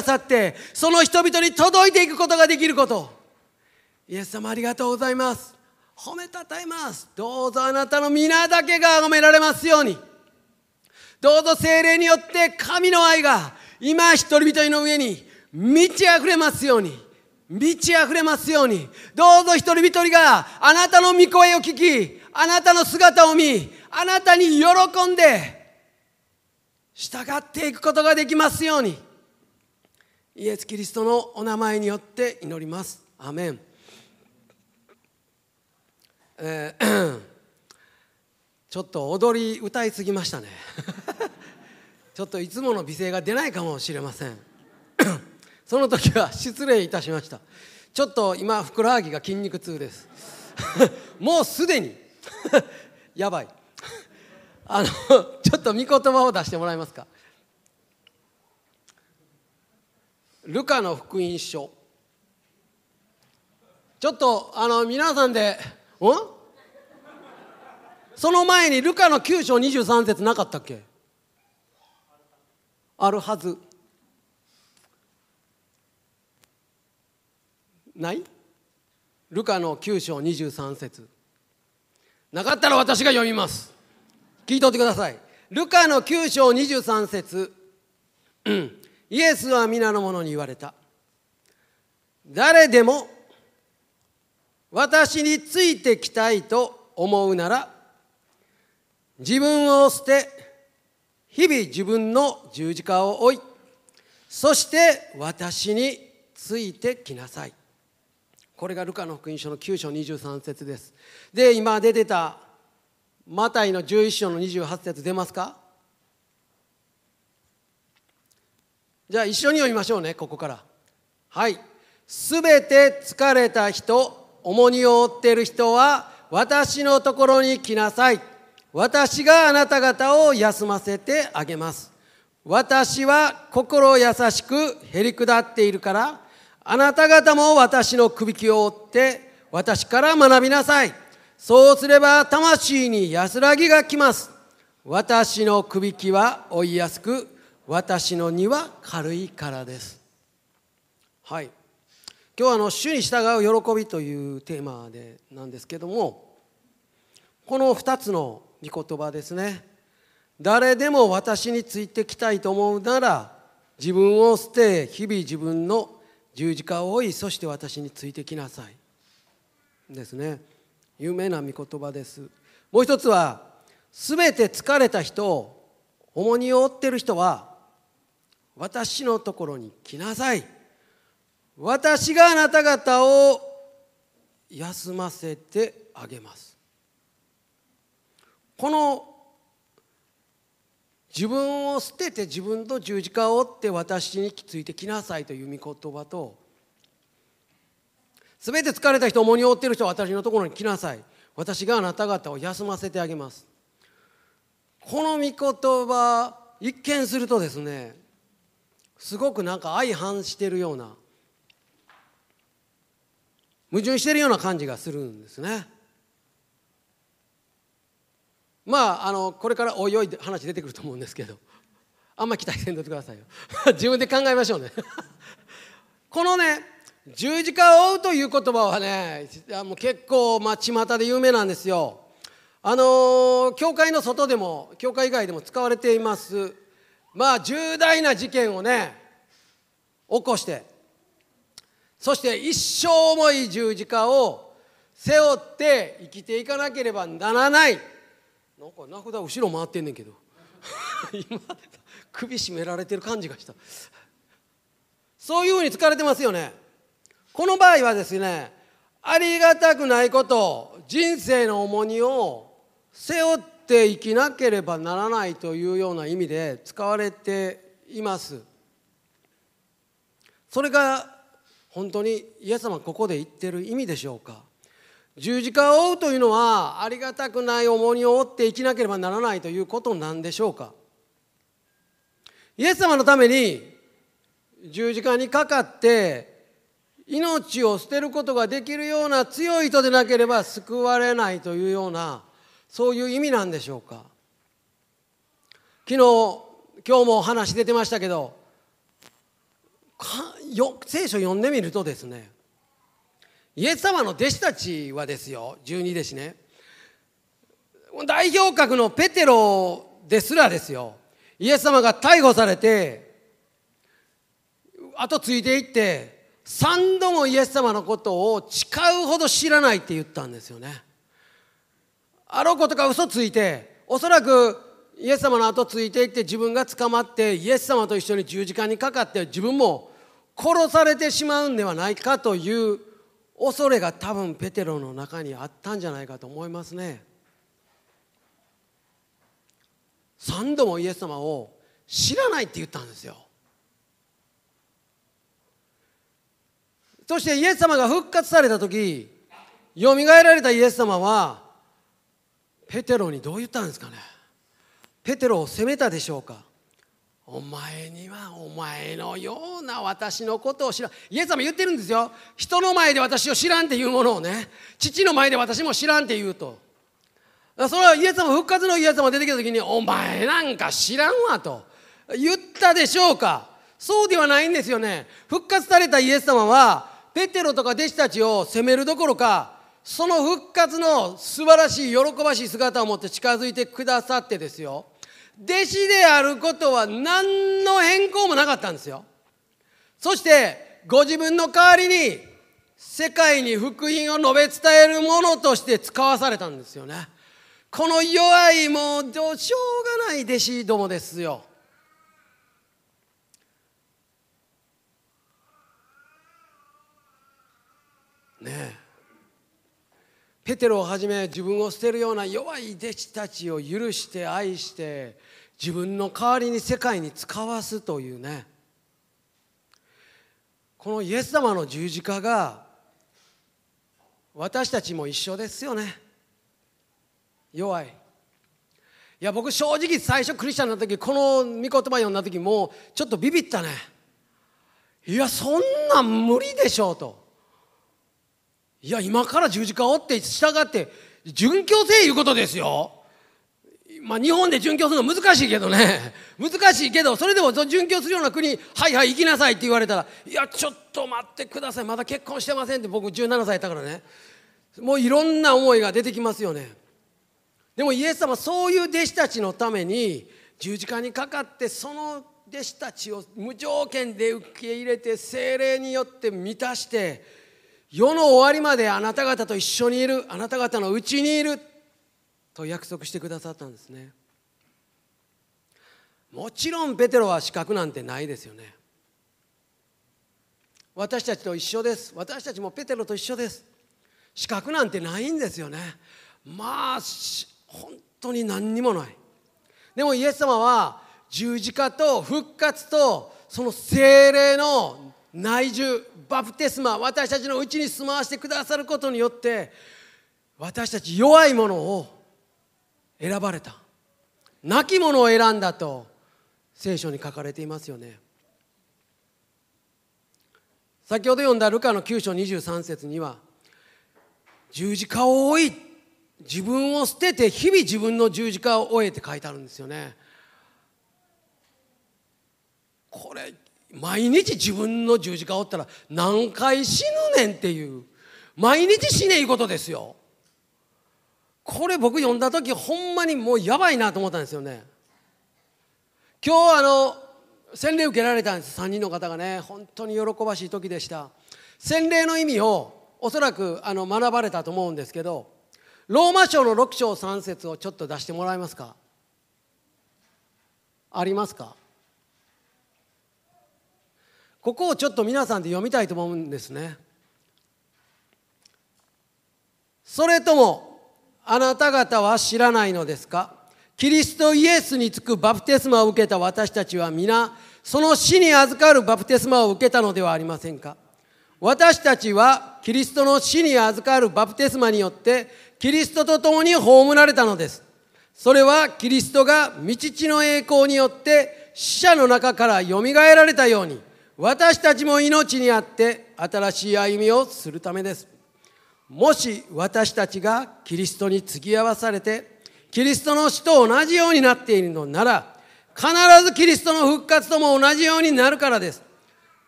ださってその人々に届いていくことができること。イエス様ありがとうございます。褒めたたえます。どうぞあなたの皆だけが褒められますように。どうぞ精霊によって神の愛が今一人一人の上に満ち溢れますように。満ち溢れますように。どうぞ一人一人があなたの御声を聞きあなたの姿を見あなたに喜んで従っていくことができますように。イエス・キリストのお名前によって祈ります。アメン、えー、ちょっと踊り歌いすぎましたね。ちょっといつもの美声が出ないかもしれません。その時は失礼いたしました。ちょっと今ふくらはぎが筋肉痛です。もうすでに。やばい。あのちょっと御言葉を出してもらえますか。ルカの福音書。ちょっとあの皆さんでん？その前にルカの9章23節なかったっけ？あるはず。ない？ルカの9章23節。なかったら私が読みます。聞いとってください。ルカの9章23節。イエスは皆の者に言われた。誰でも私についてきたいと思うなら自分を捨て日々自分の十字架を追いそして私についてきなさい。これがルカの福音書の9章23節です。で今出てたマタイの11章の28節出ますか？じゃあ一緒に読みましょうねここから。はい。すべて疲れた人重荷を負っている人は私のところに来なさい。私があなた方を休ませてあげます。私は心優しくへり下っているからあなた方も私のくびきを追って私から学びなさい。そうすれば魂に安らぎが来ます。私のくびきは追いやすく、私の荷は軽いからです。はい。今日はあの主に従う喜びというテーマでなんですけども、この2つの御言葉ですね。誰でも私についてきたいと思うなら、自分を捨て、日々自分の十字架を追い、そして私についてきなさい。ですね。有名な御言葉ですもう一つは全て疲れた人重荷を負ってる人は私のところに来なさい。私があなた方を休ませてあげます。この自分を捨てて自分と十字架を追って私についてきなさいという御言葉とすべて疲れた人重荷を負っている人は私のところに来なさい。私があなた方を休ませてあげます。この御言葉一見するとですねすごくなんか相反しているような矛盾しているような感じがするんですね。まああのこれからおいおい話出てくると思うんですけどあんま期待せんとってくださいよ。自分で考えましょうね。このね十字架を追うという言葉はねもう結構まあ巷で有名なんですよ。あの教会の外でも教会以外でも使われています。まあ重大な事件をね起こしてそして一生重い十字架を背負って生きていかなければならない。なんか名札後ろ回ってんねんけど。今首絞められてる感じがした。そういうふうに使われてますよね。この場合はですねありがたくないこと人生の重荷を背負って生きなければならないというような意味で使われています。それが本当にイエス様ここで言ってる意味でしょうか。十字架を追うというのはありがたくない重荷を負って生きなければならないということなんでしょうか。イエス様のために十字架にかかって命を捨てることができるような強い人でなければ救われないというようなそういう意味なんでしょうか？昨日今日も話出てましたけどよ聖書読んでみるとですねイエス様の弟子たちはですよ十二弟子ね代表格のペテロですらですよイエス様が逮捕されて後ついていって三度もイエス様のことを誓うほど知らないって言ったんですよね。あろうことか嘘ついておそらくイエス様の後ついていって自分が捕まってイエス様と一緒に十字架にかかって自分も殺されてしまうんではないかという恐れが多分ペテロの中にあったんじゃないかと思いますね。3度もイエス様を知らないって言ったんですよ。そしてイエス様が復活された時よみがえられたイエス様はペテロにどう言ったんですかね？ペテロを責めたでしょうか？お前にはお前のような私のことを知らん。イエス様言ってるんですよ。人の前で私を知らんっていうものをね。父の前で私も知らんって言うと。それはイエス様復活のイエス様が出てきた時に「お前なんか知らんわ」と。言ったでしょうか？そうではないんですよね。復活されたイエス様はペテロとか弟子たちを責めるどころかその復活の素晴らしい喜ばしい姿を持って近づいてくださってですよ。弟子であることは何の変更もなかったんですよ。そしてご自分の代わりに世界に福音を述べ伝えるものとして使わされたんですよね。この弱いもうしょうがない弟子どもですよ。ねえ。ペテロをはじめ自分を捨てるような弱い弟子たちを許して愛して自分の代わりに世界に使わすというね。このイエス様の十字架が私たちも一緒ですよね。弱い。いや僕正直最初クリスチャンの時この御言葉読んだ時もうちょっとビビったね。いやそんなん無理でしょうと。いや今から十字架を追って従って殉教せいうことですよ。まあ、日本で殉教するの難しいけどね。難しいけどそれでも殉教するような国はいはい行きなさいって言われたらいやちょっと待ってください。まだ結婚してませんって僕17歳だからね。もういろんな思いが出てきますよね。でもイエス様そういう弟子たちのために十字架にかかってその弟子たちを無条件で受け入れて精霊によって満たして世の終わりまであなた方と一緒にいるあなた方のうちにいると約束してくださったんですね。もちろんペテロは資格なんてないですよね。私たちと一緒です。私たちもペテロと一緒です。資格なんてないんですよね。まあ本当に何にもない。でもイエス様は十字架と復活とその精霊の内住バプテスマ私たちのうちに住まわせてくださることによって私たち弱いものを選ばれた。亡き者を選んだと聖書に書かれていますよね。先ほど読んだルカの9章23節には十字架を追い自分を捨てて日々自分の十字架を追えって書いてあるんですよね。これ毎日自分の十字架を追ったら何回死ぬねんっていう。毎日死ねいうことですよ。これ僕読んだ時ほんまにもうやばいなと思ったんですよね。今日あの洗礼受けられたんです。3人の方がね。本当に喜ばしい時でした。洗礼の意味をおそらくあの学ばれたと思うんですけどローマ書の6章3節をちょっと出してもらえますか？ありますか？ここをちょっと皆さんで読みたいと思うんですね。それともあなた方は知らないのですか？キリストイエスにつくバプテスマを受けた私たちは皆その死に預かるバプテスマを受けたのではありませんか？私たちはキリストの死に預かるバプテスマによってキリストと共に葬られたのです。それはキリストが道地の栄光によって死者の中からよみがえられたように私たちも命にあって新しい歩みをするためです。もし私たちがキリストに継ぎ合わされてキリストの死と同じようになっているのなら必ずキリストの復活とも同じようになるからです。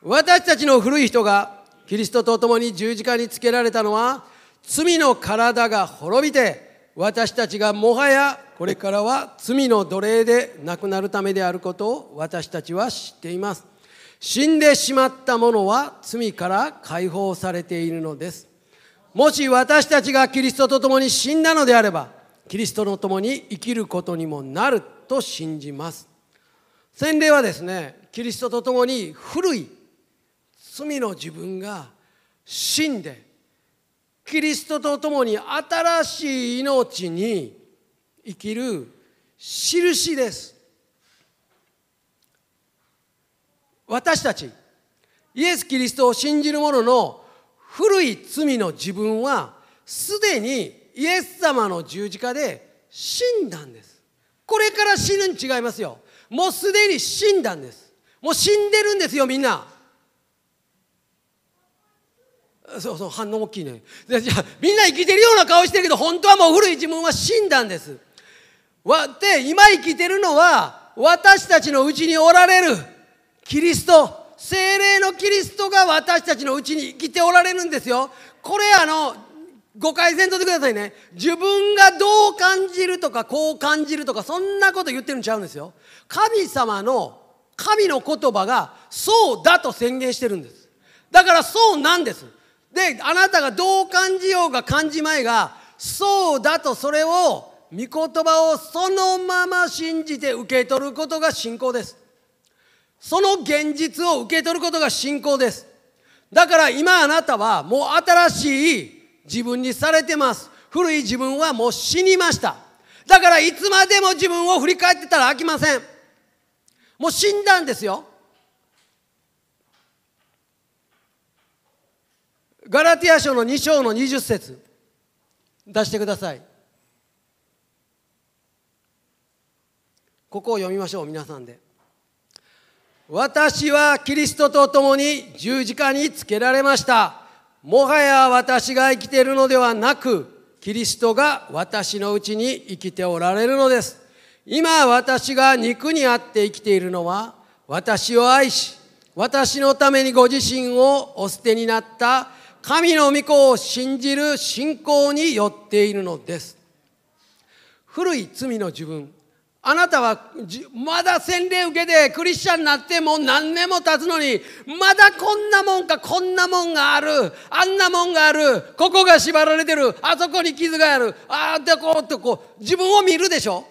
私たちの古い人がキリストと共に十字架につけられたのは罪の体が滅びて私たちがもはやこれからは罪の奴隷でなくなるためであることを私たちは知っています。死んでしまった者は罪から解放されているのです。もし私たちがキリストと共に死んだのであればキリストの共に生きることにもなると信じます。洗礼はですねキリストと共に古い罪の自分が死んでキリストと共に新しい命に生きる印です。私たちイエス・キリストを信じる者の古い罪の自分はすでにイエス様の十字架で死んだんです。これから死ぬに違いますよ。もうすでに死んだんです。もう死んでるんですよみんな。そうそう反応大きいね。じゃみんな生きてるような顔してるけど本当はもう古い自分は死んだんです。わで今生きてるのは私たちのうちにおられる。キリスト精霊のキリストが私たちのうちに生きておられるんですよ。これあの誤解せんとってくださいね。自分がどう感じるとかこう感じるとかそんなこと言ってるんちゃうんですよ。神様の神の言葉がそうだと宣言してるんです。だからそうなんです。であなたがどう感じようが感じまいがそうだとそれを御言葉をそのまま信じて受け取ることが信仰です。その現実を受け取ることが信仰です。だから今あなたはもう新しい自分にされてます。古い自分はもう死にました。だからいつまでも自分を振り返ってたら飽きません。もう死んだんですよ。ガラティア書の2章の20節。出してください。ここを読みましょう皆さんで。私はキリストと共に十字架につけられました。もはや私が生きているのではなくキリストが私のうちに生きておられるのです。今私が肉にあって生きているのは私を愛し私のためにご自身をお捨てになった神の御子を信じる信仰によっているのです。古い罪の自分あなたはまだ洗礼受けてクリスチャンになってもう何年も経つのにまだこんなもんかこんなもんがある。あんなもんがある。ここが縛られてる。あそこに傷がある。ああってこうってこう自分を見るでしょ？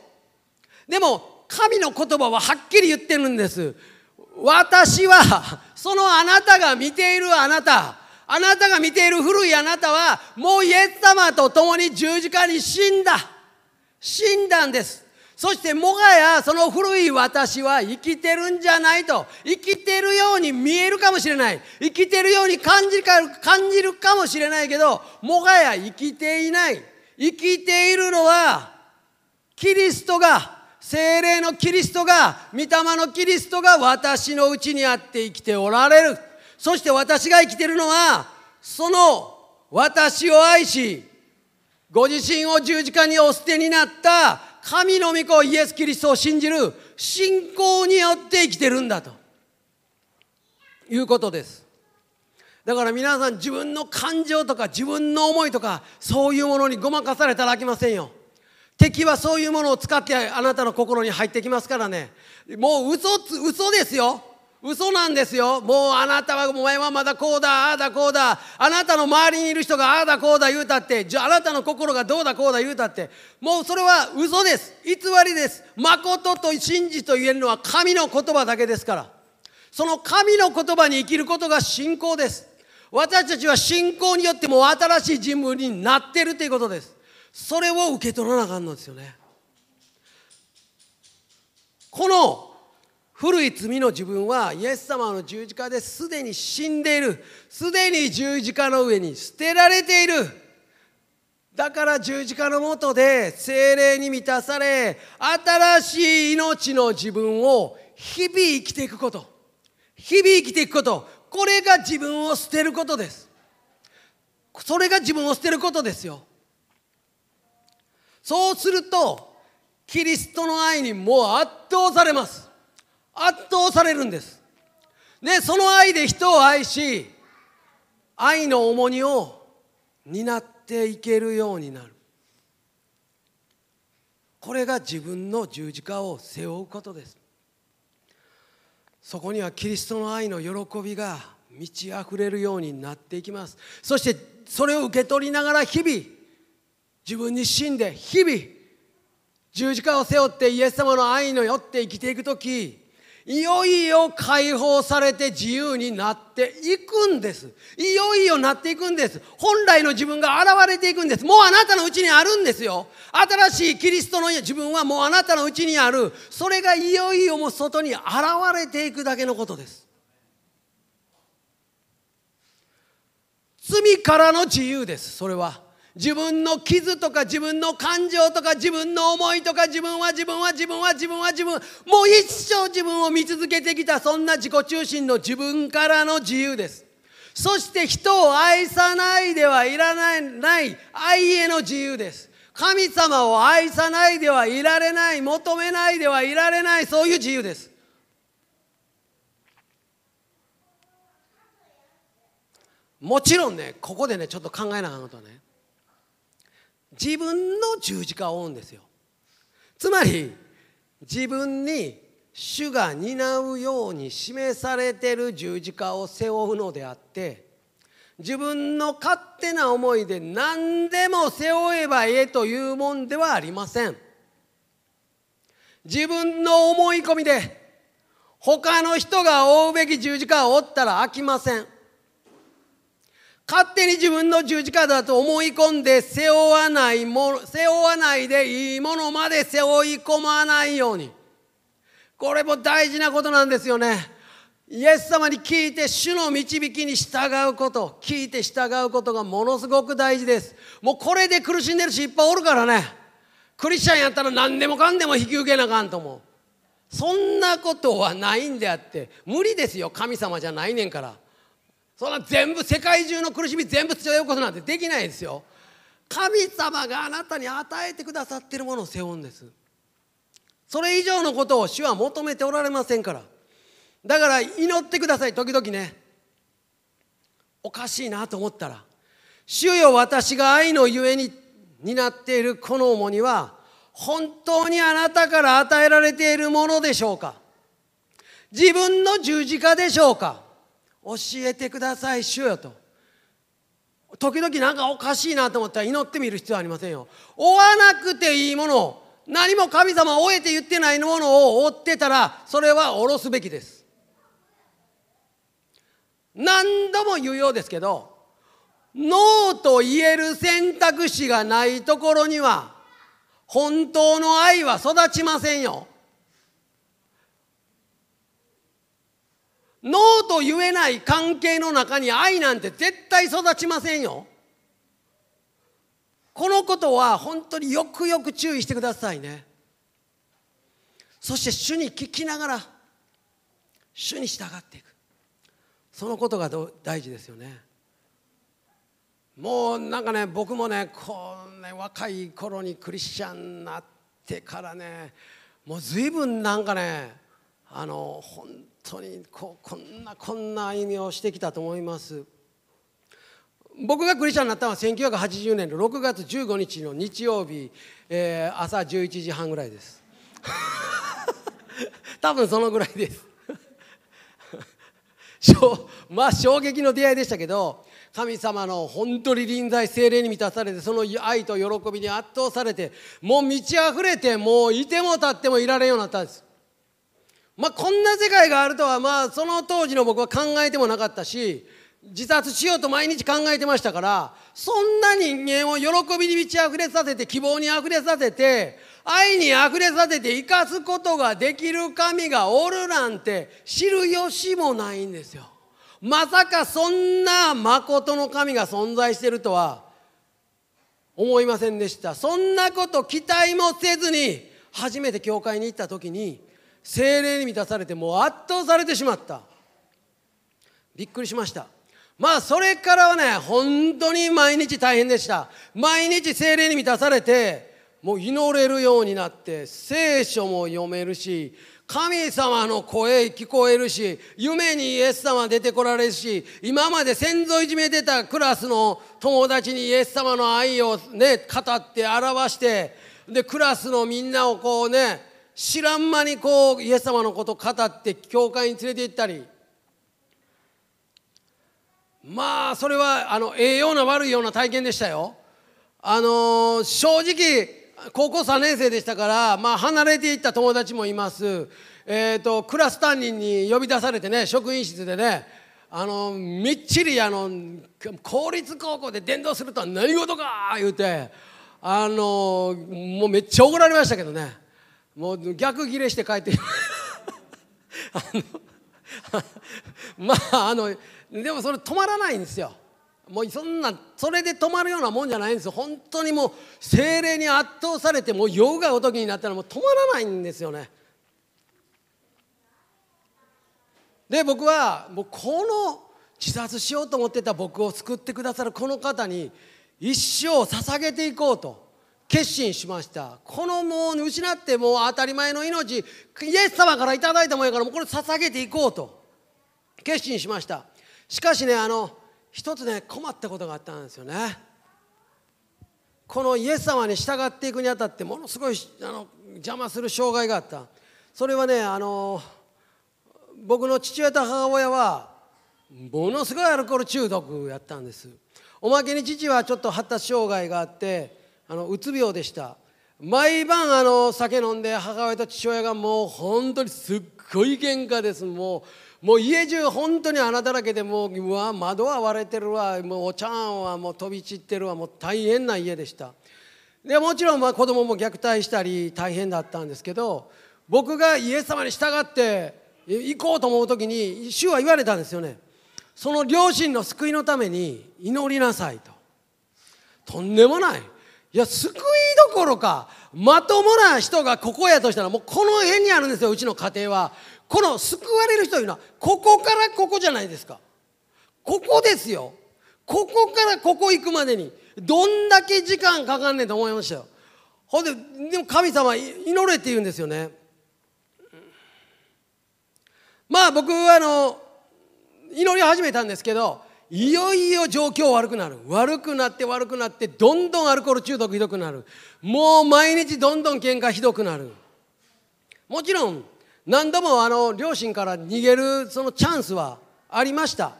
でも神の言葉ははっきり言ってるんです。私はそのあなたが見ているあなた。あなたが見ている古いあなたはもうイエス様と共に十字架に死んだ。死んだんです。そしてもはやその古い私は生きてるんじゃないと生きてるように見えるかもしれない。生きてるように感じるか感じるかもしれないけどもはや生きていない。生きているのはキリストが精霊のキリストが御霊のキリストが私のうちにあって生きておられる。そして私が生きてるのはその私を愛しご自身を十字架にお捨てになった神の御子イエス・キリストを信じる信仰によって生きてるんだと。いうことです。だから皆さん自分の感情とか自分の思いとかそういうものにごまかされたらあきませんよ。敵はそういうものを使ってあなたの心に入ってきますからね。もう嘘つ嘘ですよ。嘘なんですよ。もうあなたはお前はまだこうだああだこうだ。あなたの周りにいる人がああだこうだ言うたってじゃああなたの心がどうだこうだ言うたって。もうそれは嘘です。偽りです。誠と真実と言えるのは神の言葉だけですから。その神の言葉に生きることが信仰です。私たちは信仰によっても新しい人物になってるということです。それを受け取らなあかんのですよね。この古い罪の自分はイエス様の十字架ですでに死んでいる。すでに十字架の上に捨てられている。だから十字架のもとで精霊に満たされ新しい命の自分を日々生きていくこと。日々生きていくこと。これが自分を捨てることです。それが自分を捨てることですよ。そうするとキリストの愛にもう圧倒されます。圧倒されるんです。でその愛で人を愛し愛の重荷を担っていけるようになる。これが自分の十字架を背負うことです。そこにはキリストの愛の喜びが満ち溢れるようになっていきます。そしてそれを受け取りながら日々自分に死んで日々十字架を背負ってイエス様の愛のよって生きていく時いよいよ解放されて自由になっていくんです。いよいよなっていくんです。本来の自分が現れていくんです。もうあなたのうちにあるんですよ。新しいキリストの自分はもうあなたのうちにある。それがいよいよもう外に現れていくだけのことです。罪からの自由です。それは。自分の傷とか自分の感情とか自分の思いとか自分は自分は自分は自分は自分もう一生自分を見続けてきたそんな自己中心の自分からの自由です。そして人を愛さないではいらないない愛への自由です。神様を愛さないではいられない求めないではいられないそういう自由です。もちろんねここでねちょっと考えなあかんことね自分の十字架を負うんですよ。つまり自分に主が担うように示されてる十字架を背負うのであって自分の勝手な思いで何でも背負えばええというもんではありません。自分の思い込みで他の人が負うべき十字架を負ったら飽きません。勝手に自分の十字架だと思い込んで背負わないもの背負わないでいいものまで背負い込まないように。これも大事なことなんですよね。イエス様に聞いて主の導きに従うこと聞いて従うことがものすごく大事です。もうこれで苦しんでるしいっぱいおるからね。クリスチャンやったら何でもかんでも引き受けなあかんと思う。そんなことはないんであって無理ですよ。神様じゃないねんから。そんな全部世界中の苦しみ全部強いことなんてできないですよ。神様があなたに与えてくださっているものを背負うんです。それ以上のことを主は求めておられませんから。だから祈ってください。時々ね。おかしいなと思ったら。主よ私が愛のゆえに担っているこの重荷は本当にあなたから与えられているものでしょうか。自分の十字架でしょうか。教えてください主よと。時々なんかおかしいなと思ったら祈ってみる必要はありませんよ。追わなくていいものを何も神様を追えて言ってないものを追ってたらそれは下ろすべきです。何度も言うようですけどノーと言える選択肢がないところには本当の愛は育ちませんよ。ノーと言えない関係の中に愛なんて絶対育ちませんよ。このことは本当によくよく注意してくださいね。そして主に聞きながら主に従っていく。そのことが大事ですよね。もうなんかね僕もねこうね若い頃にクリスチャンになってからねもう随分なんかねあの本当にここんなこんな歩みをしてきたと思います。僕がクリスチャンになったのは1980年の6月15日の日曜日、えー、朝11時半ぐらいです。多分そのぐらいです。まあ衝撃の出会いでしたけど神様の本当に臨在精霊に満たされてその愛と喜びに圧倒されてもう満ち溢れてもういても立ってもいられんようになったんです。まあ、こんな世界があるとは、まあ、その当時の僕は考えてもなかったし自殺しようと毎日考えてましたからそんな人間を喜びに満ち溢れさせて希望に溢れさせて愛に溢れさせて生かすことができる神がおるなんて知る由もないんですよ。まさかそんな誠の神が存在してるとは思いませんでしたそんなこと期待もせずに初めて教会に行った時に精霊に満たされてもう圧倒されてしまった。びっくりしました。まあそれからはね本当に毎日大変でした。毎日精霊に満たされてもう祈れるようになって聖書も読めるし神様の声聞こえるし夢にイエス様出てこられるし今まで先祖いじめてたクラスの友達にイエス様の愛をね語って表してでクラスのみんなをこうね知らん間にこうイエス様のこと語って教会に連れて行ったり。まあそれはあのええような悪いような体験でしたよ。あの正直高校3年生でしたから、まあ、離れていった友達もいます、えーと、クラス担任に呼び出されてね職員室でねあのみっちりあの公立高校で伝道するとは何事か言うてあのもうめっちゃ怒られましたけどね。もう逆ギレして帰って。あの まああのでもそれ止まらないんですよ。もうそんなそれで止まるようなもんじゃないんですよ。本当にもう精霊に圧倒されてもう酔うがごときになったらもう止まらないんですよね。で僕はもうこの自殺しようと思ってた僕を救ってくださるこの方に一生捧げていこうと。決心しました。このもう失ってもう当たり前の命イエス様から頂いたもんやからもうこれ捧げていこうと。決心しました。しかしねあの一つね困ったことがあったんですよね。このイエス様に従っていくにあたってものすごいあの邪魔する障害があった。それはねあの僕の父親と母親はものすごいアルコール中毒やったんです。おまけに父はちょっと発達障害があってあのうつ病でした。毎晩あの酒飲んで母親と父親がもう本当にすっごい喧嘩です。もうもう家中本当に穴だらけでもううわ窓は割れてるわ。もうお茶碗はもう飛び散ってるわ。もう大変な家でした。でもちろんまあ子供も虐待したり大変だったんですけど僕がイエス様に従って行こうと思う時に主は言われたんですよね。その両親の救いのために祈りなさいと。とんでもない。いや救いどころかまともな人がここやとしたらもうこの辺にあるんですようちの家庭は。この救われる人というのはここからここじゃないですか。ここですよ。ここからここ行くまでにどんだけ時間かかんねんと思いましたよ。ほんででも神様祈れって言うんですよね。まあ僕はあの祈り始めたんですけどいよいよ状況悪くなる。悪くなって悪くなってどんどんアルコール中毒ひどくなる。もう毎日どんどん喧嘩ひどくなる。もちろん何度もあの両親から逃げるそのチャンスはありました。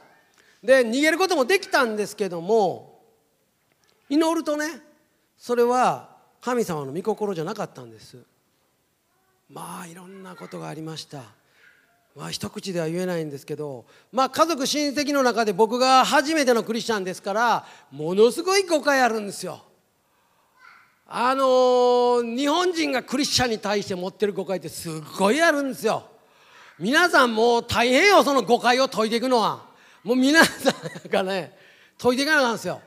で逃げることもできたんですけども祈るとねそれは神様の御心じゃなかったんです。まあいろんなことがありました。まあ一口では言えないんですけどまあ家族親戚の中で僕が初めてのクリスチャンですからものすごい誤解あるんですよ。あのー、日本人がクリスチャンに対して持ってる誤解ってすごいあるんですよ。皆さんもう大変よその誤解を解いていくのはもう皆さんがね解いていかなあかんですよ。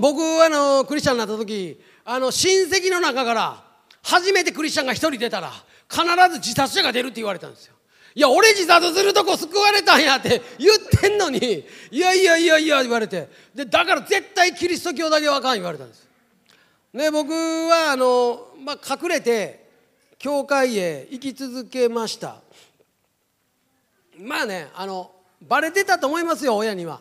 僕あのクリスチャンになった時あの親戚の中から初めてクリスチャンが一人出たら必ず自殺者が出るって言われたんですよ。いや俺自殺するとこ救われたんやって言ってんのにいやいやいやいや言われて。でだから絶対キリスト教だけはあかん言われたんです。で僕はあの、まあ、隠れて教会へ行き続けました。まあねあのバレてたと思いますよ親には。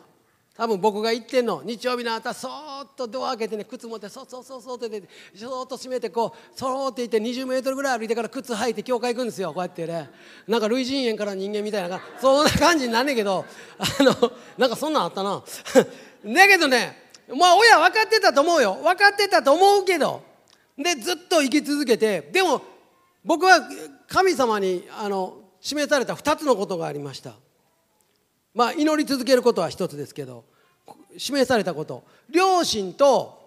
多分僕が行ってんの日曜日の朝そーっとドア開けてね靴持ってそそそそっててそーっと閉めてこうそろって行って20メートルぐらい歩いてから靴履いて教会行くんですよこうやってね。なんか類人猿から人間みたいなそんな感じになんねんけどあのなんかそんなんあったな。だけどねまあ親分かってたと思うよ。分かってたと思うけどでずっと生き続けてでも僕は神様にあの示された2つのことがありました。まあ祈り続けることは一つですけど。示されたこと。両親と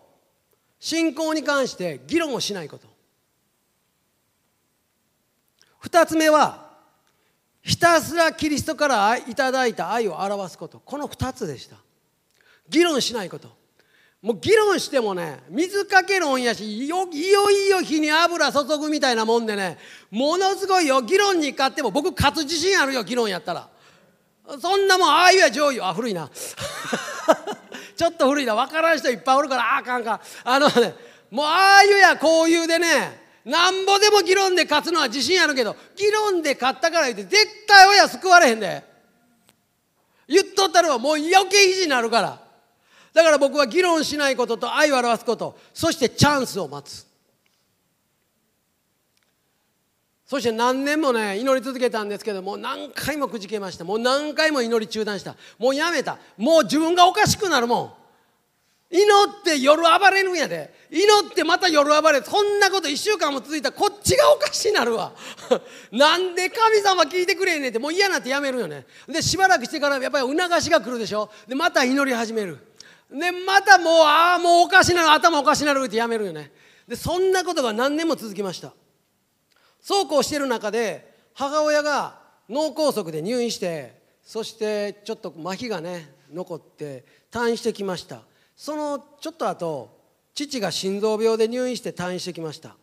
信仰に関して議論をしないこと。2つ目はひたすらキリストからいただいた愛を表すこと。この2つでした。議論しないこと。もう議論してもね水かけ論やしよいよいよ火に油注ぐみたいなもんでねものすごいよ。議論に勝っても僕勝つ自信あるよ議論やったら。そんなもんああいうや上位あ古いな。ちょっと古いな。分からん人いっぱいおるから。ああかんかあのねもうああいうやこういうでねなんぼでも議論で勝つのは自信あるけど議論で勝ったから言って絶対親救われへんで。言っとったのはもう余計意地になるから。だから僕は議論しないことと愛を表すことそしてチャンスを待つ。そして何年もね祈り続けたんですけども何回もくじけました。もう何回も祈り中断した。もうやめた。もう自分がおかしくなるもん。祈って夜暴れるんやで。祈ってまた夜暴れそんなこと1週間も続いたらこっちがおかしになるわ。なんで神様聞いてくれねんって。もう嫌なってやめるよね。でしばらくしてからやっぱり促しが来るでしょ。でまた祈り始める。でまたもうああもうおかしなる頭おかしなるってやめるよね。でそんなことが何年も続きました。そうこうしてる中で母親が脳梗塞で入院してそしてちょっと麻痺がね残って退院してきました。そのちょっと後父が心臓病で入院して退院してきました。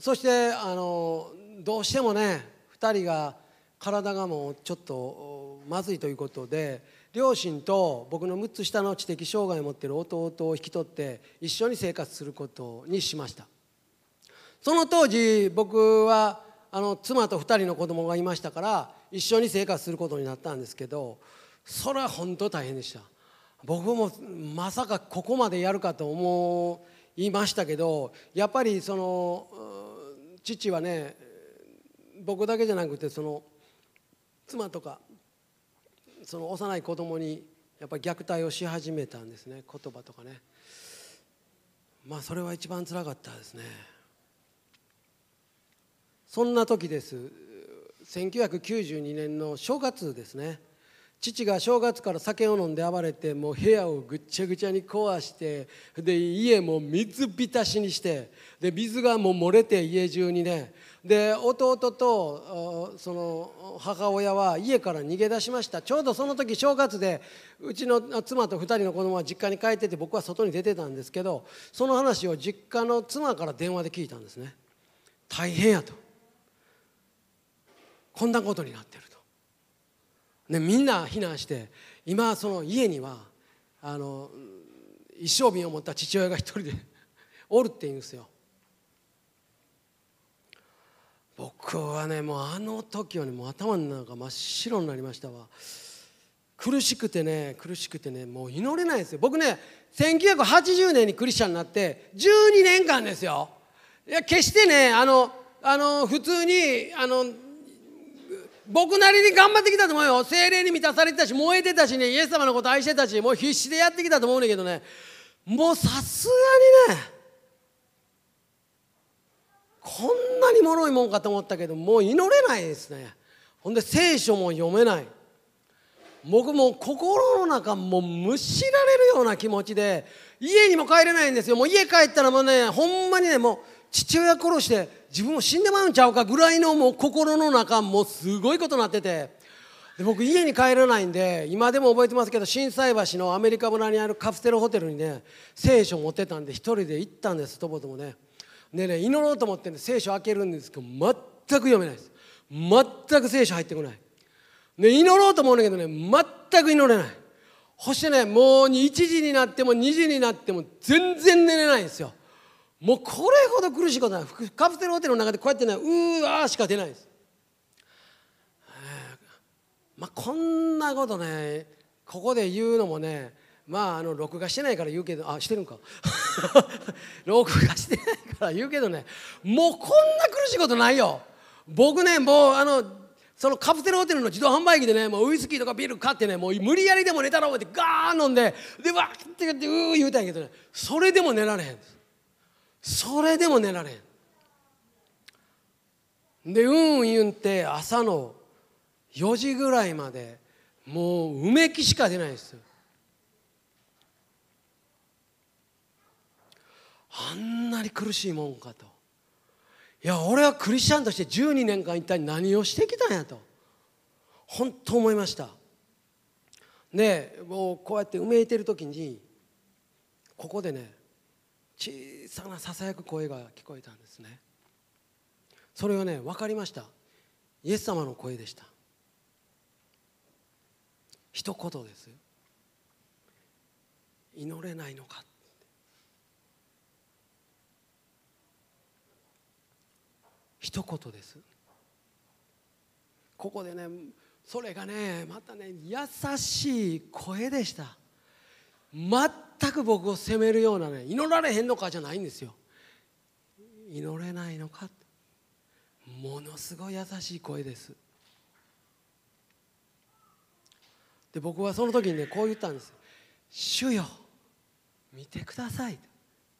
そしてあのどうしてもね2人が体がもうちょっとまずいということで両親と僕の6つ下の知的障害を持っている弟を引き取って一緒に生活することにしました。その当時僕はあの妻と2人の子供がいましたから一緒に生活することになったんですけどそれは本当大変でした。僕もまさかここまでやるかと思いましたけどやっぱりその父はね僕だけじゃなくてその妻とかその幼い子供にやっぱり虐待をし始めたんですね。言葉とかね。まあそれは一番つらかったですね。そんな時です。1992年の正月ですね。父が正月から酒を飲んで暴れてもう部屋をぐっちゃぐちゃに壊してで家も水浸しにしてで水がもう漏れて家中にね。で弟とその母親は家から逃げ出しました。ちょうどその時正月でうちの妻と2人の子供は実家に帰ってて僕は外に出てたんですけどその話を実家の妻から電話で聞いたんですね。大変やと。こんなことになってる、ね、みんな避難して今その家にはあの一生瓶を持った父親が一人で おるって言うんですよ。僕はねもうあの時はねもう頭の中真っ白になりましたわ。苦しくてね苦しくてねもう祈れないですよ。僕ね1980年にクリスチャンになって12年間ですよ。いや決してねあのあの普通にあの僕なりに頑張ってきたと思うよ。精霊に満たされてたし燃えてたしね。イエス様のこと愛してたしもう必死でやってきたと思うねんけどね。もうさすがにねこんなに脆いもんかと思ったけどもう祈れないですね。ほんで聖書も読めない。僕も心の中もうむしられるような気持ちで家にも帰れないんですよ。もう家帰ったらもうねほんまにねもう父親殺して自分も死んでまうんちゃうかぐらいのもう心の中もすごいことになってて。で僕家に帰らないんで今でも覚えてますけど心斎橋のアメリカ村にあるカプセルホテルにね聖書持ってたんで一人で行ったんですとぼともね。でね祈ろうと思ってね聖書開けるんですけど全く読めないです。全く聖書入ってこない。で祈ろうと思うんだけどね全く祈れない。そしてねもう1時になっても2時になっても全然寝れないんですよ。もうこれほど苦しいことないカプセルホテルの中でこうやってねうーわーしか出ないです、まあこんなことねここで言うのもねまああの録画してないから言うけどあしてるんか。録画してないから言うけど ねもうこんな苦しいことないよ。僕ねもうあのそのカプセルホテルの自動販売機でねもうウイスキーとかビール買ってねもう無理やりでも寝たら思ってガーン飲んででわーってってうー言うたんやけどねそれでも寝られへんです。それでも寝られん。でうんうん言って朝の4時ぐらいまでもううめきしか出ないですあんなに苦しいもんかと。いや俺はクリスチャンとして12年間一体何をしてきたんやと。本当思いました。でもうこうやってうめいてる時にここでね小さなささやく声が聞こえたんですね。それがね分かりました。イエス様の声でした。一言です。祈れないのか。一言です。ここでねそれがねまたね優しい声でした。全全く僕を責めるようなね祈られへんのかじゃないんですよ。祈れないのか。ものすごい優しい声です。で僕はその時にねこう言ったんです「主よ見てください」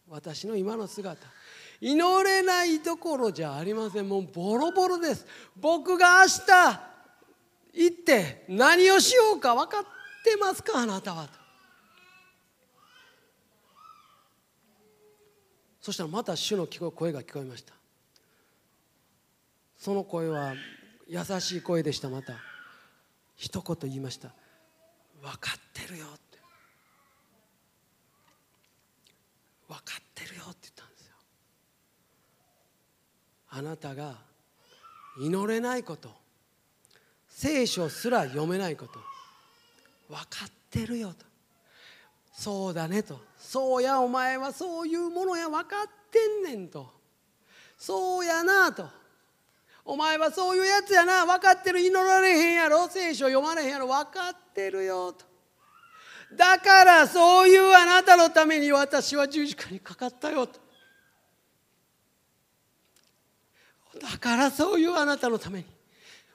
私の今の姿。祈れないどころじゃありません。もうボロボロです。僕が明日行って何をしようか分かってますかあなたはと。そしたらまた主の声が聞こえました。その声は優しい声でした。また一言言いました。分かってるよって。分かってるよって言ったんですよ。あなたが祈れないこと聖書すら読めないこと分かってるよと。そうだねと。そうやお前はそういうものや分かってんねんと。そうやなと。お前はそういうやつやな。分かってる。祈られへんやろ。聖書読まれへんやろ。分かってるよと。だからそういうあなたのために私は十字架にかかったよと。だからそういうあなたのために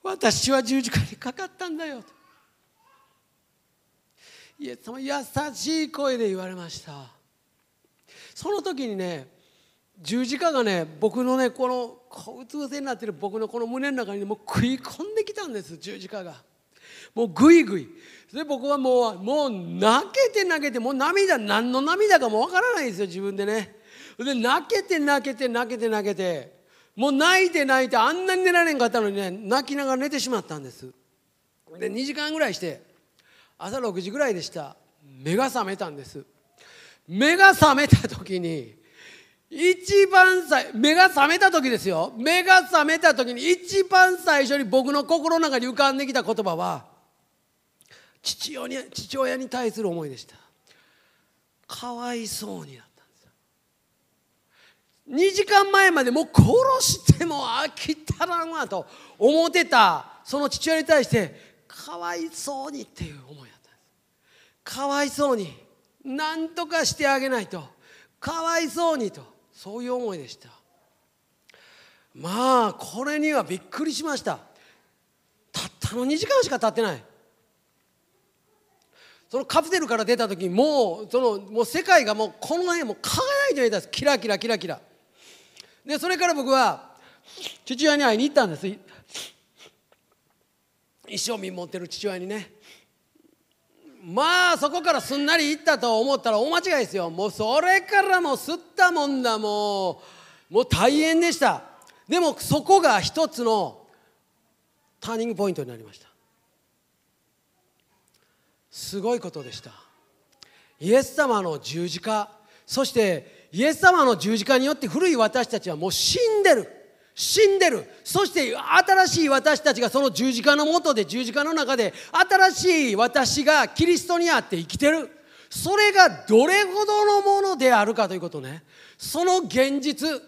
私は十字架にかかったんだよと。イエス様優しい声で言われました。その時にね十字架がね僕のねこのこううつ伏せになってる僕のこの胸の中にもう食い込んできたんです十字架が。もうグイグイで僕はもうもう泣けて泣けてもう涙何の涙かもわからないですよ自分でね。で泣けて泣けて泣けて泣けて。もう泣いて泣いてあんなに寝られんかったのにね泣きながら寝てしまったんです。で2時間ぐらいして朝6時ぐらいでした。目が覚めたんです。目が覚めた時に一番最目が覚めた時ですよ。目が覚めた時に一番最初に僕の心の中に浮かんできた言葉は父親に父親に対する思いでした。かわいそうになったんですよ。2時間前までもう殺しても飽きたらんわと思ってたその父親に対してかわいそうにっていう思い。かわいそうに。何とかしてあげないと。かわいそうにと。そういう思いでした。まあこれにはびっくりしました。たったの2時間しか経ってない。そのカプセルから出た時もうそのもう世界がもうこの辺も輝いていたんです。キラキラキラキラ。でそれから僕は父親に会いに行ったんです。一生身持ってる父親にね。まあそこからすんなり行ったと思ったら大間違いですよ。もうそれからもう吸ったもんだもうもう大変でした。でもそこが一つのターニングポイントになりました。すごいことでした。イエス様の十字架。そしてイエス様の十字架によって古い私たちはもう死んでる。死んでる。そして新しい私たちがその十字架のもとで十字架の中で新しい私がキリストにあって生きてる。それがどれほどのものであるかということね。その現実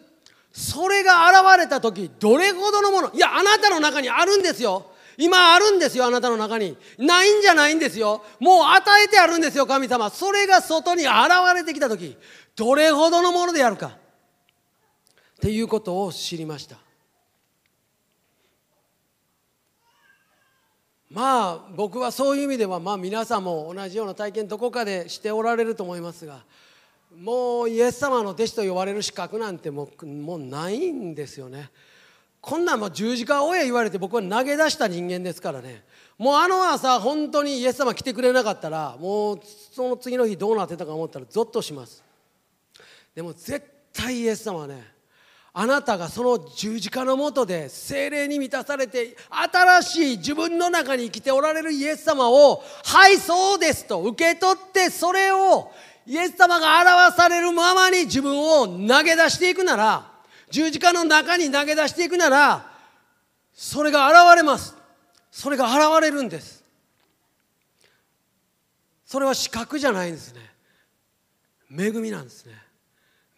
それが現れた時どれほどのものいやあなたの中にあるんですよ。今あるんですよあなたの中に。ないんじゃないんですよ。もう与えてあるんですよ神様。それが外に現れてきた時どれほどのものであるか。っていうことを知りました。まあ僕はそういう意味ではまあ皆さんも同じような体験どこかでしておられると思いますがもうイエス様の弟子と呼ばれる資格なんてもうもうないんですよね。こんなんも十字架をえ言われて僕は投げ出した人間ですからね。もうあの朝本当にイエス様来てくれなかったらもうその次の日どうなってたか思ったらゾッとします。でも絶対イエス様はねあなたがその十字架のもとで精霊に満たされて新しい自分の中に生きておられるイエス様を「はいそうです」と受け取ってそれをイエス様が表されるままに自分を投げ出していくなら十字架の中に投げ出していくならそれが現れますそれが現れるんです。それは資格じゃないんですね。恵みなんですね。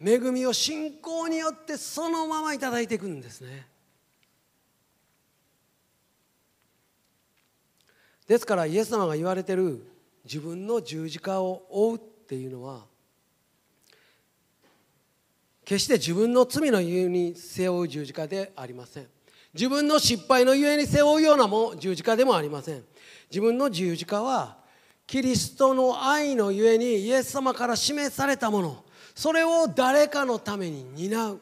恵みを信仰によってそのままいいていくんですね。ですからイエス様が言われてる自分の十字架を追うっていうのは決して自分の罪のゆえに背負う十字架でありません。自分の失敗のゆえに背負うようなも十字架でもありません。自分の十字架はキリストの愛のゆえにイエス様から示されたもの。それを誰かのために担う。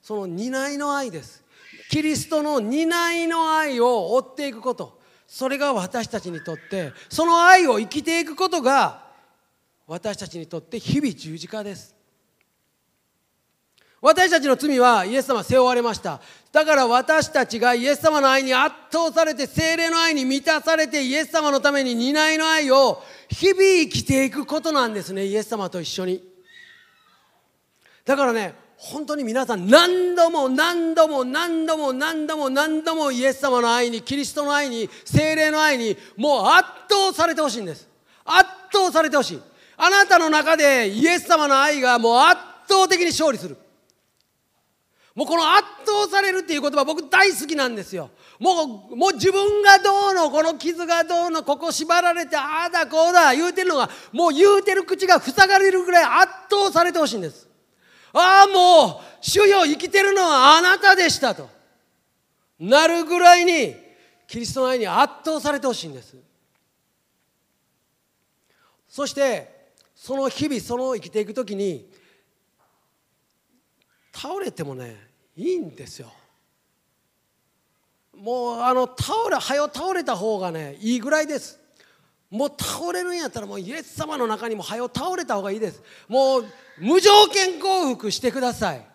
その担いの愛です。キリストの担いの愛を追っていくこと。それが私たちにとってその愛を生きていくことが私たちにとって日々十字架です。私たちの罪はイエス様背負われました。だから私たちがイエス様の愛に圧倒されて精霊の愛に満たされてイエス様のために担いの愛を日々生きていくことなんですね。イエス様と一緒に。だからね本当に皆さん何度も何度も何度も何度も何度もイエス様の愛にキリストの愛に精霊の愛にもう圧倒されてほしいんです。圧倒されてほしい。あなたの中でイエス様の愛がもう圧倒的に勝利する。もうこの圧倒されるっていう言葉僕大好きなんですよ。もうもう自分がどうのこの傷がどうのここ縛られてああだこうだ言うてるのがもう言うてる口が塞がれるぐらい圧倒されてほしいんです。ああもう主よ生きてるのはあなたでしたと。なるぐらいにキリストの愛に圧倒されてほしいんです。そしてその日々その生きていく時に倒れてもねいいんですよ。もうあの倒れはよ倒れた方がねいいぐらいです。もう倒れるんやったらもうイエス様の中にもはよ倒れた方がいいです。もう無条件降伏してください。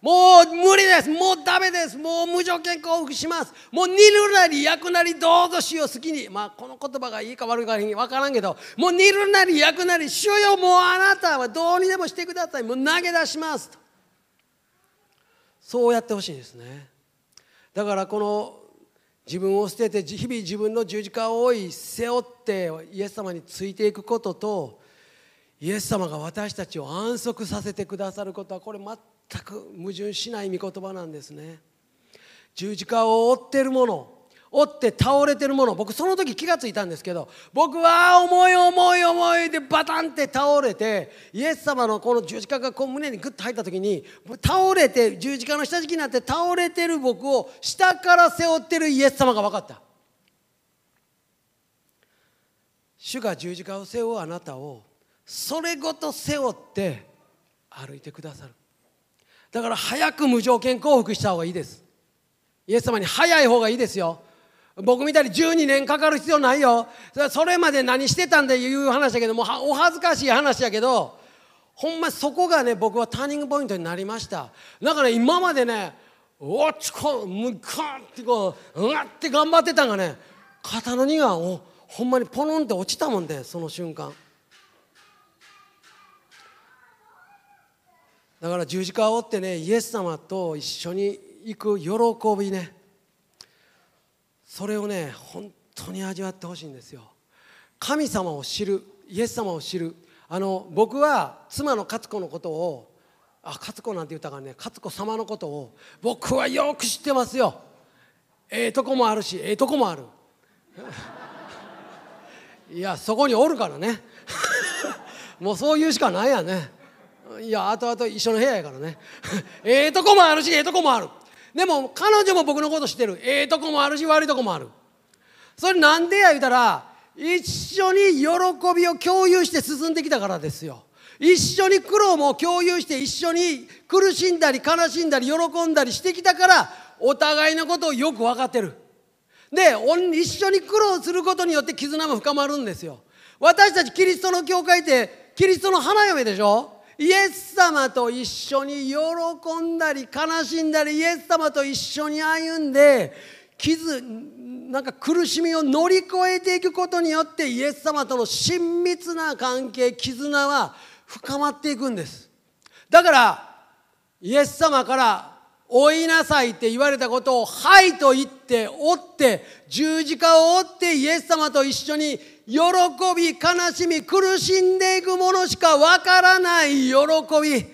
もう無理です。もうダメです。もう無条件降伏します。もう煮るなり焼くなりどうぞ主よ好きに。まあこの言葉がいいか悪いか分からんけど。もう煮るなり焼くなり主よ。もうあなたはどうにでもしてください。もう投げ出しますと。そうやってほしいですね。だからこの自分を捨てて日々自分の十字架を追い背負ってイエス様についていくこととイエス様が私たちを安息させてくださることはこれ全く矛盾しない御言葉なんですね。十字架を追ってるもの折って倒れてるもの。僕その時気が付いたんですけど僕は重い重い重いでバタンって倒れてイエス様のこの十字架がこう胸にグッと入った時に倒れて十字架の下敷きになって倒れてる僕を下から背負ってるイエス様が分かった。主が十字架を背負うあなたをそれごと背負って歩いてくださる。だから早く無条件降伏した方がいいです。イエス様に早い方がいいですよ。僕みたいに12年かかる必要ないよ。それまで何してたんでいう話だけどもお恥ずかしい話やけどほんまそこがね僕はターニングポイントになりました。だから今までねおっちこむかってこううわって頑張ってたんがね肩の荷がおほんまにポロンって落ちたもんでその瞬間。だから十字架を追ってねイエス様と一緒に行く喜びね。それをね本当に味わってほしいんですよ。神様を知るイエス様を知る。あの僕は妻の勝子のことをあ勝子なんて言ったからね勝子様のことを僕はよく知ってますよ。ええとこもあるしええとこもある。いやそこにおるからね。もうそういうしかないやね。いやあとあと一緒の部屋やからね。ええとこもあるしええとこもある。でも彼女も僕のこと知ってる。ええとこもあるし悪いとこもある。それなんでや言うたら一緒に喜びを共有して進んできたからですよ。一緒に苦労も共有して一緒に苦しんだり悲しんだり喜んだりしてきたからお互いのことをよく分かってる。で一緒に苦労することによって絆も深まるんですよ。私たちキリストの教会ってキリストの花嫁でしょ？イエス様と一緒に喜んだり悲しんだりイエス様と一緒に歩んで傷なんか苦しみを乗り越えていくことによってイエス様との親密な関係絆は深まっていくんです。だからイエス様から追いなさいって言われたことを「はい」と言って追って十字架を追ってイエス様と一緒に喜び悲しみ苦しんでいくものしかわからない喜び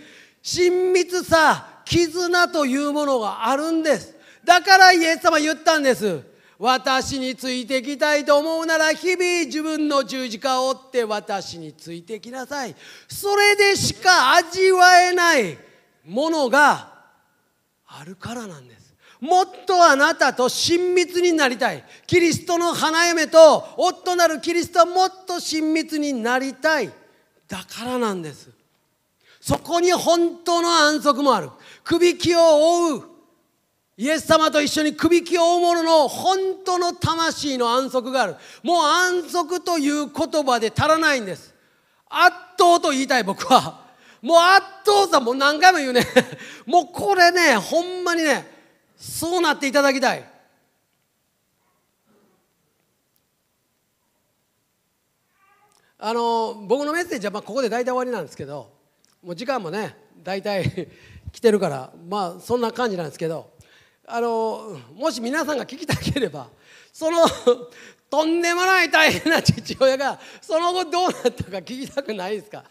親密さ絆というものがあるんです。だからイエス様言ったんです。私についてきたいと思うなら日々自分の十字架を追って私についてきなさい。それでしか味わえないものがあるからなんです。もっとあなたと親密になりたい。キリストの花嫁と夫なるキリストはもっと親密になりたい。だからなんです。そこに本当の安息もある。くびきを追う。イエス様と一緒にくびきを追う者の本当の魂の安息がある。もう安息という言葉で足らないんです。圧倒と言いたい僕は。もう圧倒さもう何回も言うね。もうこれねほんまにねそうなっていただきたい。あの僕のメッセージはまあここで大体終わりなんですけどもう時間もね大体 来てるからまあそんな感じなんですけどあのもし皆さんが聞きたければそのとんでもない大変な父親がその後どうなったか聞きたくないですか？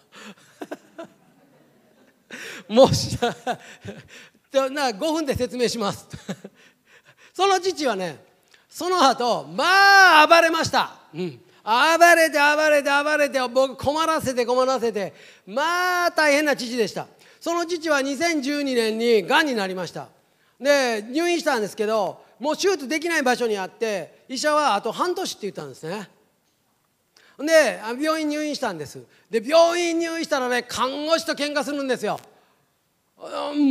もうしな 5分で説明します。その父はねその後まあ暴れました、うん、暴れて暴れて暴れて僕困らせて困らせてまあ大変な父でした。その父は2012年にがんになりました。で入院したんですけどもう手術できない場所にあって医者はあと半年って言ったんですね。で病院入院したんです。で病院入院したらね看護師と喧嘩するんですよ。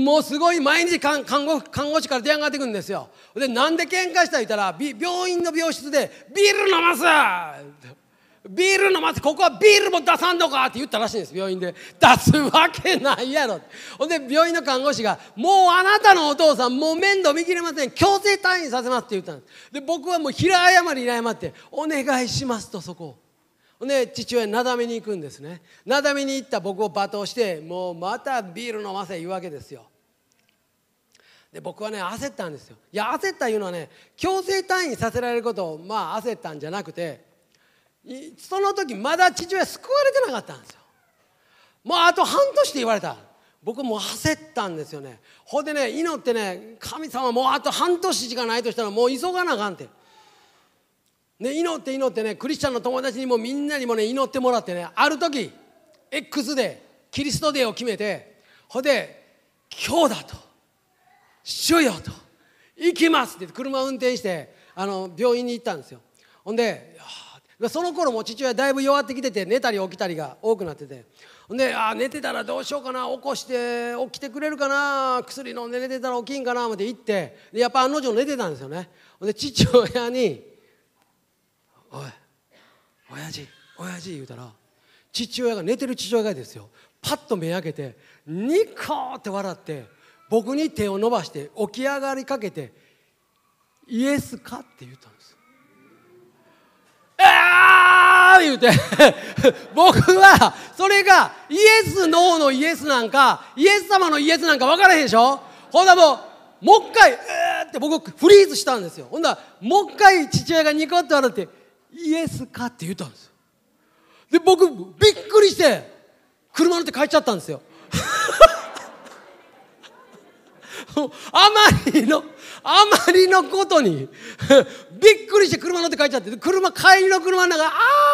もうすごい毎日看護看護師から電話が出てくるんですよ。でなんで喧嘩した言ったら病院の病室で「ビール飲ます!」ビール飲ます!ここはビールも出さんのかって言ったらしいんです。病院で。出すわけないやろ。ほんで病院の看護師が「もうあなたのお父さんもう面倒見きれません。強制退院させます」って言ったんです。で僕はもう平謝りに謝って「お願いします」とそこを。で父親なだめに行くんですね。なだめに行った僕を罵倒してもうまたビール飲ませ言うわけですよ。で僕はね焦ったんですよ。いや焦ったいうのはね強制退院させられることをまあ焦ったんじゃなくてその時まだ父親救われてなかったんですよ。もうあと半年って言われた。僕もう焦ったんですよね。ほんでね祈ってね神様もうあと半年しかないとしたらもう急がなあかんって。ね、祈って祈ってねクリスチャンの友達にもみんなにもね祈ってもらってねある時 X でキリストデーを決めてほで「今日だ」と「主よ」と「行きます」って車を運転してあの病院に行ったんですよ。ほんでその頃も父親だいぶ弱ってきてて寝たり起きたりが多くなっててほんであ寝てたらどうしようかな起こして起きてくれるかな薬飲んで寝てたら起きんかなって言ってやっぱ案の定寝てたんですよね。ほんで父親におい親父親父言うたら父親が寝てる父親がですよ。パッと目開けてニコって笑って僕に手を伸ばして起き上がりかけて「イエスか?」って言ったんですえあ言うて 僕はそれがイエスノーのイエスなんかイエス様のイエスなんか分からへんでしょ？ほんなもうもう一回「えー」って僕フリーズしたんですよ。ほんなもう一回父親がニコって笑ってイエスかって言ったんですで僕びっくりして車乗って帰っちゃったんですよ。あまりのあまりのことにびっくりして車乗って帰っちゃって車帰りの車の中あ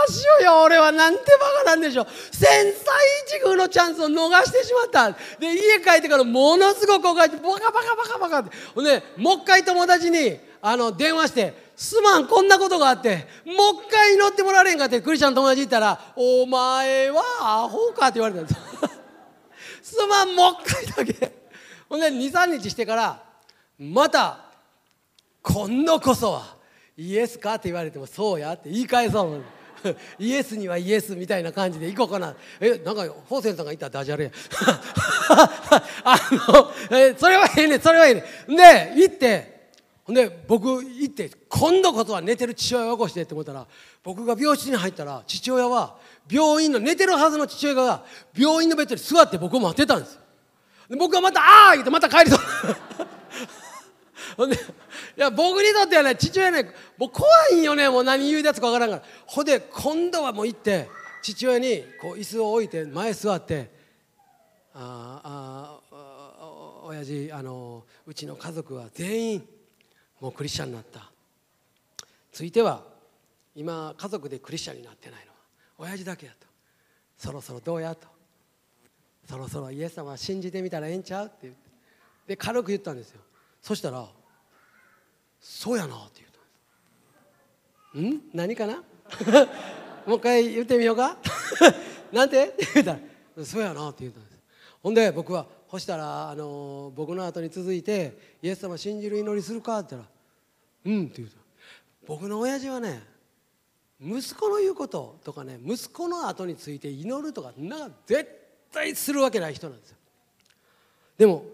あしようよ俺はなんてバカなんでしょう。千載一遇のチャンスを逃してしまった。で家帰ってからものすごく後悔してバカバカバカバカって。ほんでもう一回友達にあの電話してすまんこんなことがあってもう一回祈ってもらえんかってクリスチャンの友達言ったら「お前はアホか」って言われたんです。すまんもう一回だけ。ほんで23日してからまた「今度こそはイエスか?」って言われても「そうや」って言い返そう イエスにはイエスみたいな感じで行こうかな。えなんかホーセンさんが言ったらダジャレや。あのえそれはええねそれはええねで行ってほんで僕行って今度こそは寝てる父親を起こしてって思ったら僕が病室に入ったら父親は病院の寝てるはずの父親が病院のベッドに座って僕を待ってたんですで僕はまた「ああ!」言ってまた帰りそう ほんでいや僕にとってはね父親ねもう怖いんよねもう何言うやつかわからんからほんで今度はもう行って父親にこう椅子を置いて前座って「あああ親父あのうちの家族は全員もうクリスチャンになった。ついては今家族でクリスチャンになってないの。は親父だけやと。そろそろどうやと。そろそろイエス様信じてみたらええんちゃうって言って。で軽く言ったんですよ。そしたら「そうやな」って言ったんです「ん？何かな？もう一回言ってみようか？なんて?」って言ったら「そうやな」って言ったんです。ほんで僕は「そしたら、あの僕の後に続いてイエス様信じる祈りするか?」って言ったら「うん」って言うた僕の親父はね息子の言うこととかね息子の後について祈るとかなんか絶対するわけない人なんですよ。でも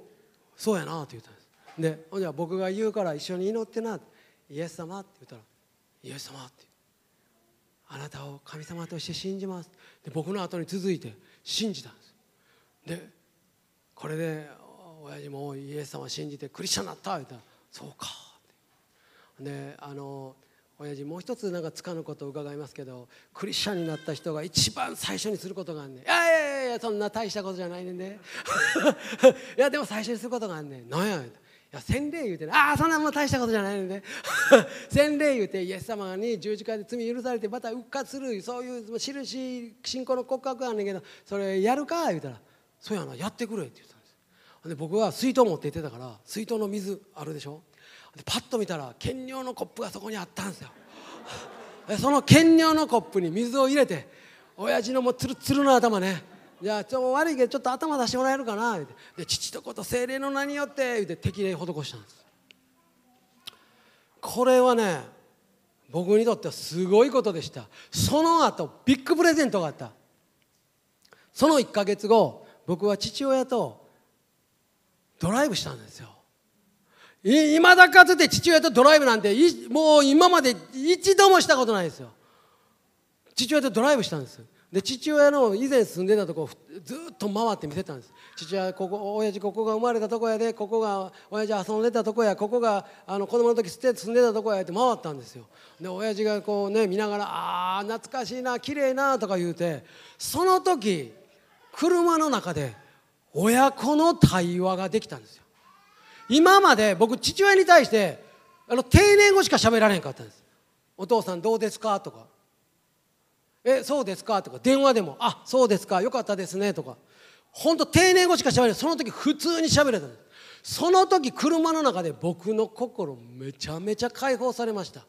そうやなって言ったんです。でじゃ僕が言うから一緒に祈ってなイエス様って言ったらイエス様ってあなたを神様として信じますで僕の後に続いて信じたんです。でこれで親父もイエス様を信じてクリスチャンになった言ったらそうか。ってであの親父もう一つなんかつかぬことを伺いますけどクリスチャンになった人が一番最初にすることがあんねん。いやいやいやそんな大したことじゃないねんで。いやでも最初にすることがあんねん。何やいや洗礼言うてね。ああそんなもん大したことじゃないねんで。洗礼言うてイエス様に十字架で罪許されてまた復活するそういう印信仰の告白あんねんけどそれやるか言うたら「そうやなやってくれ」って言ったんです。で僕は水筒持って行ってたから水筒の水あるでしょ？でパッと見たら兼尿のコップがそこにあったんですよ。その兼尿のコップに水を入れて親父のもうツルツルの頭ねじゃあちょ悪いけどちょっと頭出してもらえるかな？ってで父と子と精霊の名によって言って適齢施したんです。これはね僕にとってはすごいことでした。その後ビッグプレゼントがあった。その1ヶ月後僕は父親とドライブしたんですよ。い今だかつて父親とドライブなんてもう今まで一度もしたことないですよ。父親とドライブしたんです。で父親の以前住んでたとこずっと回って見せたんです。父親ここ親父ここが生まれたとこやでここが親父遊んでたとこやここがあの子供の時住んでたとこやって回ったんですよ。で親父がこうね見ながら「ああ懐かしいな綺麗な」とか言うてその時車の中で親子の対話ができたんですよ。今まで僕父親に対してあの定年後しか喋られへんかったんです。お父さんどうですか？とか。えそうですか？とか。電話でもあそうですか。よかったですね。とか。本当定年後しか喋れない。その時普通に喋れたんです。その時車の中で僕の心めちゃめちゃ解放されました。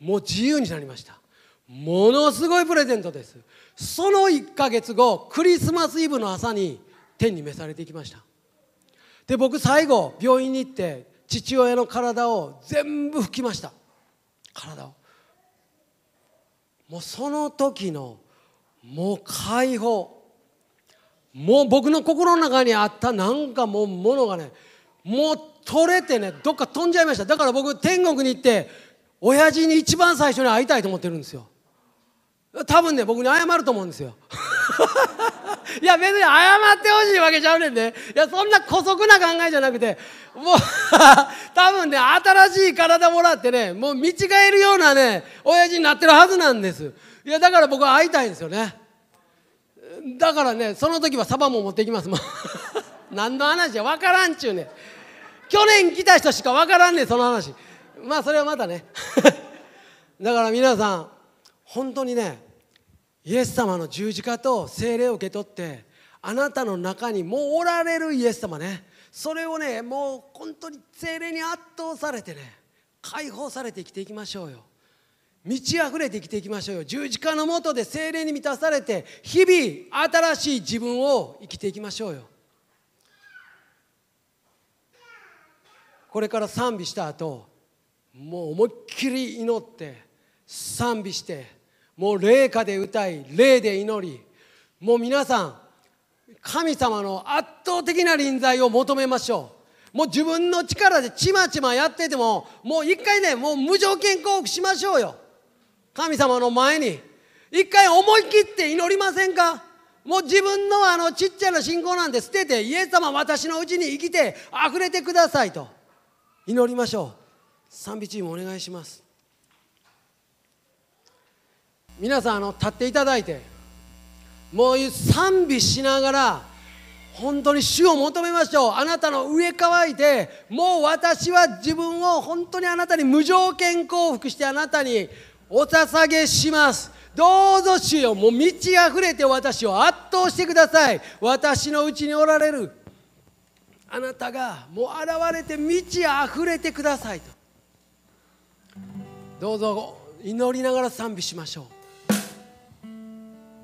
もう自由になりました。ものすごいプレゼントです。その1ヶ月後クリスマスイブの朝に天に召されていきました。で僕最後病院に行って父親の体を全部拭きました。体を。もうその時のもう解放。もう僕の心の中にあったなんかもうものがねもう取れてねどっか飛んじゃいました。だから僕天国に行って親父に一番最初に会いたいと思ってるんですよ。多分ね僕に謝ると思うんですよ。いや別に謝ってほしいわけちゃうねんで。いやそんな姑息な考えじゃなくてもう 多分ね新しい体もらってねもう見違えるようなね親父になってるはずなんです。いやだから僕は会いたいんですよね。だからねその時はサバも持ってきます。もん 何の話や分からんちゅうね去年来た人しか分からんねんその話。まあそれはまたね。だから皆さん本当にねイエス様の十字架と精霊を受け取ってあなたの中にもうおられるイエス様ね。それをねもう本当に精霊に圧倒されてね解放されて生きていきましょうよ。満ち溢れて生きていきましょうよ。十字架のもとで精霊に満たされて日々新しい自分を生きていきましょうよ。これから賛美した後もう思いっきり祈って賛美してもう霊歌で歌い霊で祈りもう皆さん神様の圧倒的な臨在を求めましょう。もう自分の力でちまちまやっててももう一回ねもう無条件降伏しましょうよ。神様の前に。一回思い切って祈りませんか？もう自分のあのちっちゃな信仰なんて捨ててイエス様私のうちに生きて溢れてくださいと祈りましょう。賛美チームお願いします。皆さんあの立っていただいてもう賛美しながら本当に主を求めましょう。あなたの上乾いてもう私は自分を本当にあなたに無条件降伏してあなたにお捧げします。どうぞ主よもう満ち溢れて私を圧倒してください。私のうちにおられるあなたがもう現れて満ち溢れてくださいと。どうぞ祈りながら賛美しましょう。